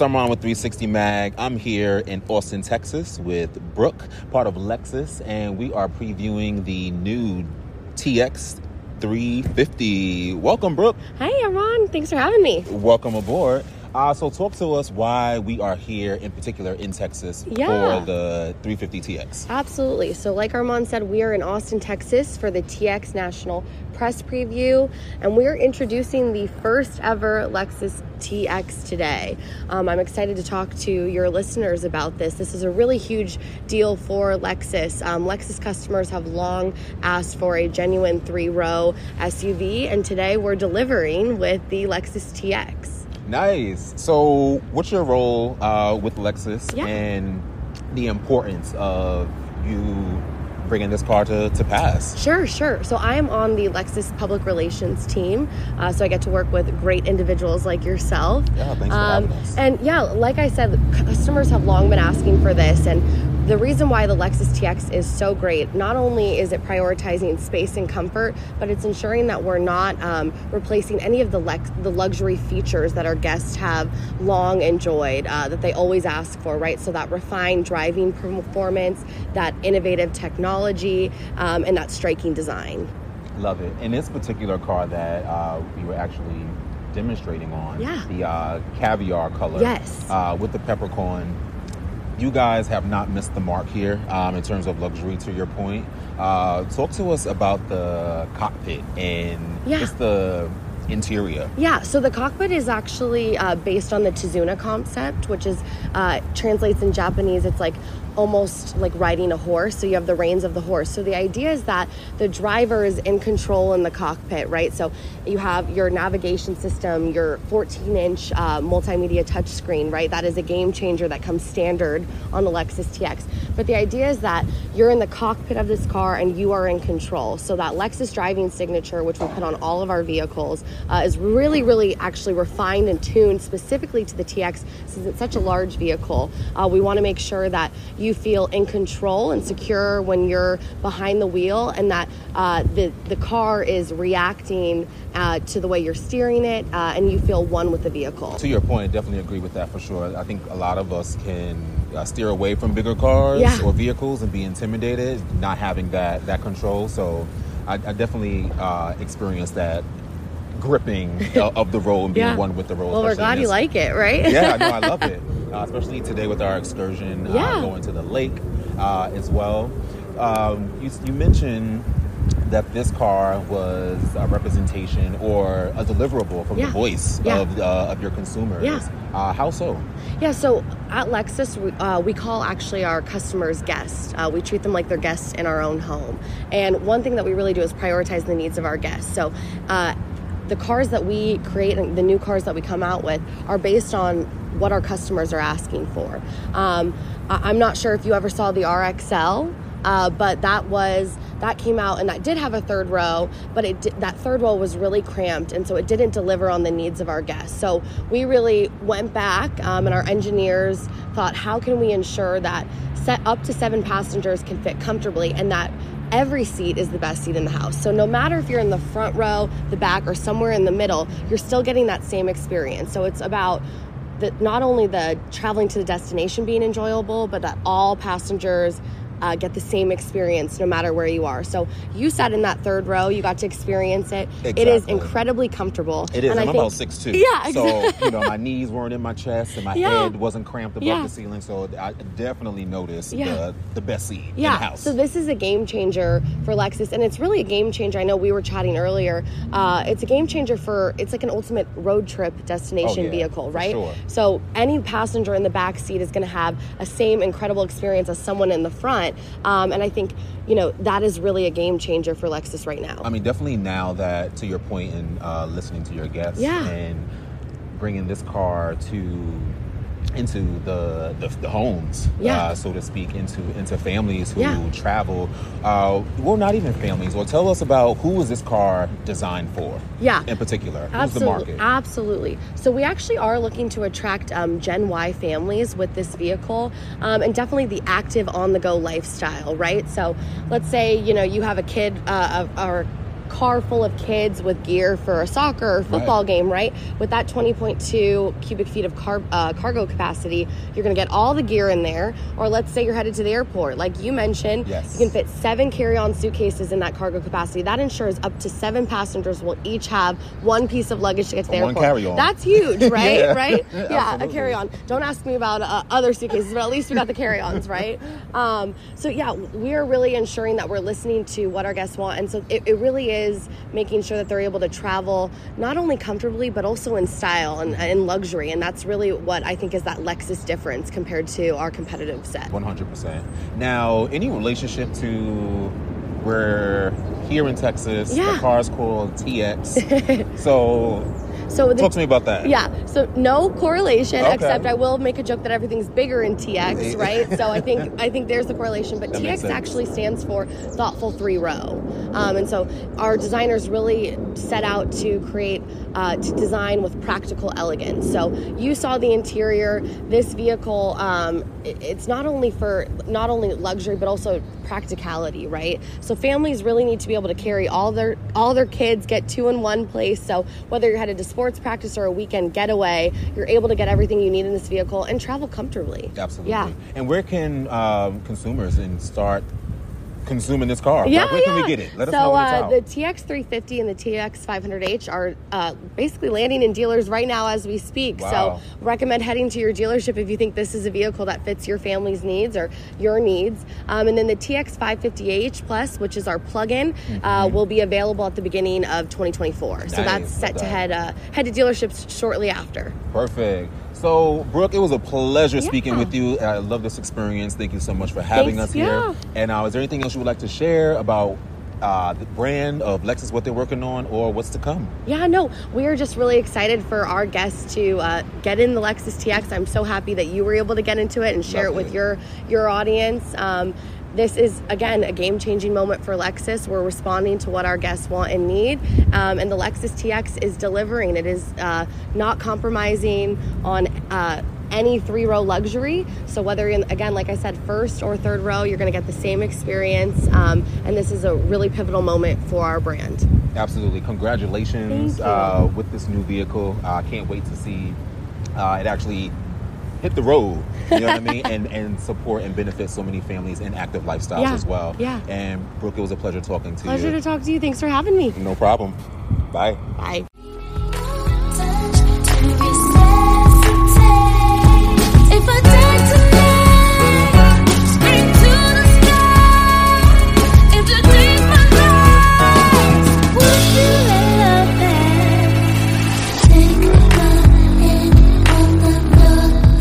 It's Armon with 360 Mag. I'm here in Austin, Texas with Brooke, part of Lexus, and we are previewing the new TX 350. Welcome, Brooke. Hi, Armon. Thanks for having me. Welcome aboard. Uh, so, talk to us why we are here in particular in Texas Yeah. for the 350 TX. Absolutely. So, like Armon said, we are in Austin, Texas for the TX National Press Preview, and we're introducing the first ever Lexus TX today. Um, I'm excited to talk to your listeners about this. This is a really huge deal for Lexus. Um, Lexus customers have long asked for a genuine three row SUV, and today we're delivering with the Lexus TX. Nice. So, what's your role uh, with Lexus Yeah. and the importance of you bringing this car to, to pass? Sure, sure. So I am on the Lexus public relations team. Uh, so I get to work with great individuals like yourself. Um, Yeah, thanks for having us. And yeah, like I said, customers have long been asking for this. And the reason why the Lexus TX is so great, not only is it prioritizing space and comfort, but it's ensuring that we're not um, replacing any of the lex- the luxury features that our guests have long enjoyed, uh, that they always ask for, right? So that refined driving performance, that innovative technology, um, and that striking design. Love it. In this particular car that uh, we were actually demonstrating on, Yeah. the uh, caviar color, Yes. uh, with the peppercorn. You guys have not missed the mark here um, in terms of luxury. To your point, uh, talk to us about the cockpit and Yeah. just the interior. Yeah, so the cockpit is actually uh, based on the Tazuna concept, which is uh, translates in Japanese. It's like almost like riding a horse. So you have the reins of the horse. So the idea is that the driver is in control in the cockpit, right? So you have your navigation system, your 14-inch uh, multimedia touchscreen, right? That is a game changer that comes standard on the Lexus TX. But the idea is that you're in the cockpit of this car and you are in control. So that Lexus driving signature, which we put on all of our vehicles, uh, is really, really actually refined and tuned specifically to the TX since it's such a large vehicle. Uh, we want to make sure that you feel in control and secure when you're behind the wheel and that uh, the, the car is reacting uh, to the way you're steering it uh, and you feel one with the vehicle. To your point, I definitely agree with that for sure. I think a lot of us can uh, steer away from bigger cars Yeah. or vehicles and be intimidated, not having that that control. So I, I definitely uh, experienced that gripping of, the road and being Yeah. one with the road. Well, we're glad you like it, right? yeah, no, I love it. Uh, especially today with our excursion, uh, going to the lake uh, as well. Um, you, you mentioned that this car was a representation or a deliverable from Yeah. the voice Yeah. of, uh, of your consumers. Yeah. Uh, how so? Yeah, so at Lexus, we, uh, we call actually our customers guests. Uh, we treat them like they're guests in our own home. And one thing that we really do is prioritize the needs of our guests. So uh, the cars that we create, and the new cars that we come out with, are based on what our customers are asking for. Um, I- I'm not sure if you ever saw the RXL. Uh, but that was that came out and that did have a third row but it did, that third row was really cramped and so it didn't deliver on the needs of our guests so we really went back um, and our engineers thought how can we ensure that set up to seven passengers can fit comfortably and that every seat is the best seat in the house. So no matter if you're in the front row the back or somewhere in the middle you're still getting that same experience. So it's about the, not only the traveling to the destination being enjoyable, but that all passengers uh, get the same experience no matter where you are. So you sat in that third row, you got to experience it. It is incredibly comfortable. It is. And I I'm think- about six two. Yeah, Exactly. So you know, my knees weren't in my chest and my Yeah. head wasn't cramped above Yeah. the ceiling. So I definitely noticed Yeah. the the best seat in the house. so this is a game changer for Lexus, and it's really a game changer. I know we were chatting earlier. Uh, it's a game changer for it's like an ultimate road trip destination Oh, yeah, vehicle, for right? sure. So any passenger in the back seat is going to have a same incredible experience as someone in the front, um, and I think you know that is really a game changer for Lexus right now. I mean, definitely now that to your point in uh, listening to your guests Yeah. and bringing this car to into the the, the homes, Yeah. uh, so to speak, into into families who Yeah. travel. Uh, well, not even families. Well, tell us about who was this car designed for? Yeah. in particular, who's the Absolutely, market? absolutely. So we actually are looking to attract um, Gen Y families with this vehicle, um, and definitely the active on-the-go lifestyle, right? So let's say you know you have a kid uh, or car full of kids with gear for a soccer or football Right. game, right? With that 20.2 cubic feet of car, uh, cargo capacity, you're going to get all the gear in there. Or let's say you're headed to the airport, like you mentioned, Yes. you can fit seven carry-on suitcases in that cargo capacity. That ensures up to seven passengers will each have one piece of luggage to get to the One airport. carry-on. That's huge, right? Yeah. Right? Yeah, a carry-on. Don't ask me about uh, other suitcases, but at least we got the carry-ons, right? Um, so yeah, we are really ensuring that we're listening to what our guests want, and so it, it really is making sure that they're able to travel not only comfortably but also in style and in luxury, and that's really what I think is that Lexus difference compared to our competitive set. 100%. Now, any relationship to we're here in Texas, Yeah. the car's called TX. so, So the, talk to me about that. Yeah, so no correlation, Okay. except I will make a joke that everything's bigger in TX, right? so I think I think there's the correlation, but That TX actually stands for thoughtful three row, um, and so our designers really set out to create uh, to design with practical elegance. So you saw the interior. This vehicle, um, it- it's not only for not only luxury but also practicality, right? So families really need to be able to carry all their all their kids, get two in one place. So whether you're headed to sports practice or a weekend getaway, you're able to get everything you need in this vehicle and travel comfortably. Absolutely. Yeah. And where can um, consumers and start consuming this car? Yeah, Like, where can yeah. we get it? Let us so, know when uh, the. TX 350 and the TX 500H are uh, basically landing in dealers right now as we speak. Wow. So, recommend heading to your dealership if you think this is a vehicle that fits your family's needs or your needs. Um, and then the TX 550H Plus, which is our plug-in, uh, will be available at the beginning of 2024. So Mm-hmm. That's set to head uh, head to dealerships shortly after. Perfect. So, Brooke, it was a pleasure speaking with you. I love this experience. Thank you so much for having Thanks, us here. yeah. And uh, is there anything else you would like to share about uh, the brand of Lexus, what they're working on, or what's to come? Yeah, no, we are just really excited for our guests to uh, get in the Lexus TX. I'm so happy that you were able to get into it and share Lovely. it with your your audience. Um, this is again a game changing moment for Lexus. We're responding to what our guests want and need, um, and the Lexus TX is delivering. It is uh, not compromising on. Uh, any three row luxury. So, whether you're in, again, like I said, first or third row, you're going to get the same experience. Um, and this is a really pivotal moment for our brand. Absolutely. Congratulations uh, with this new vehicle. I uh, can't wait to see uh, it actually hit the road. You know what I mean? And and support and benefit so many families in active lifestyles Yeah, as well. yeah. And Brooke, it was a pleasure talking to Pleasure you. Pleasure to talk to you. Thanks for having me. no problem. Bye. Bye.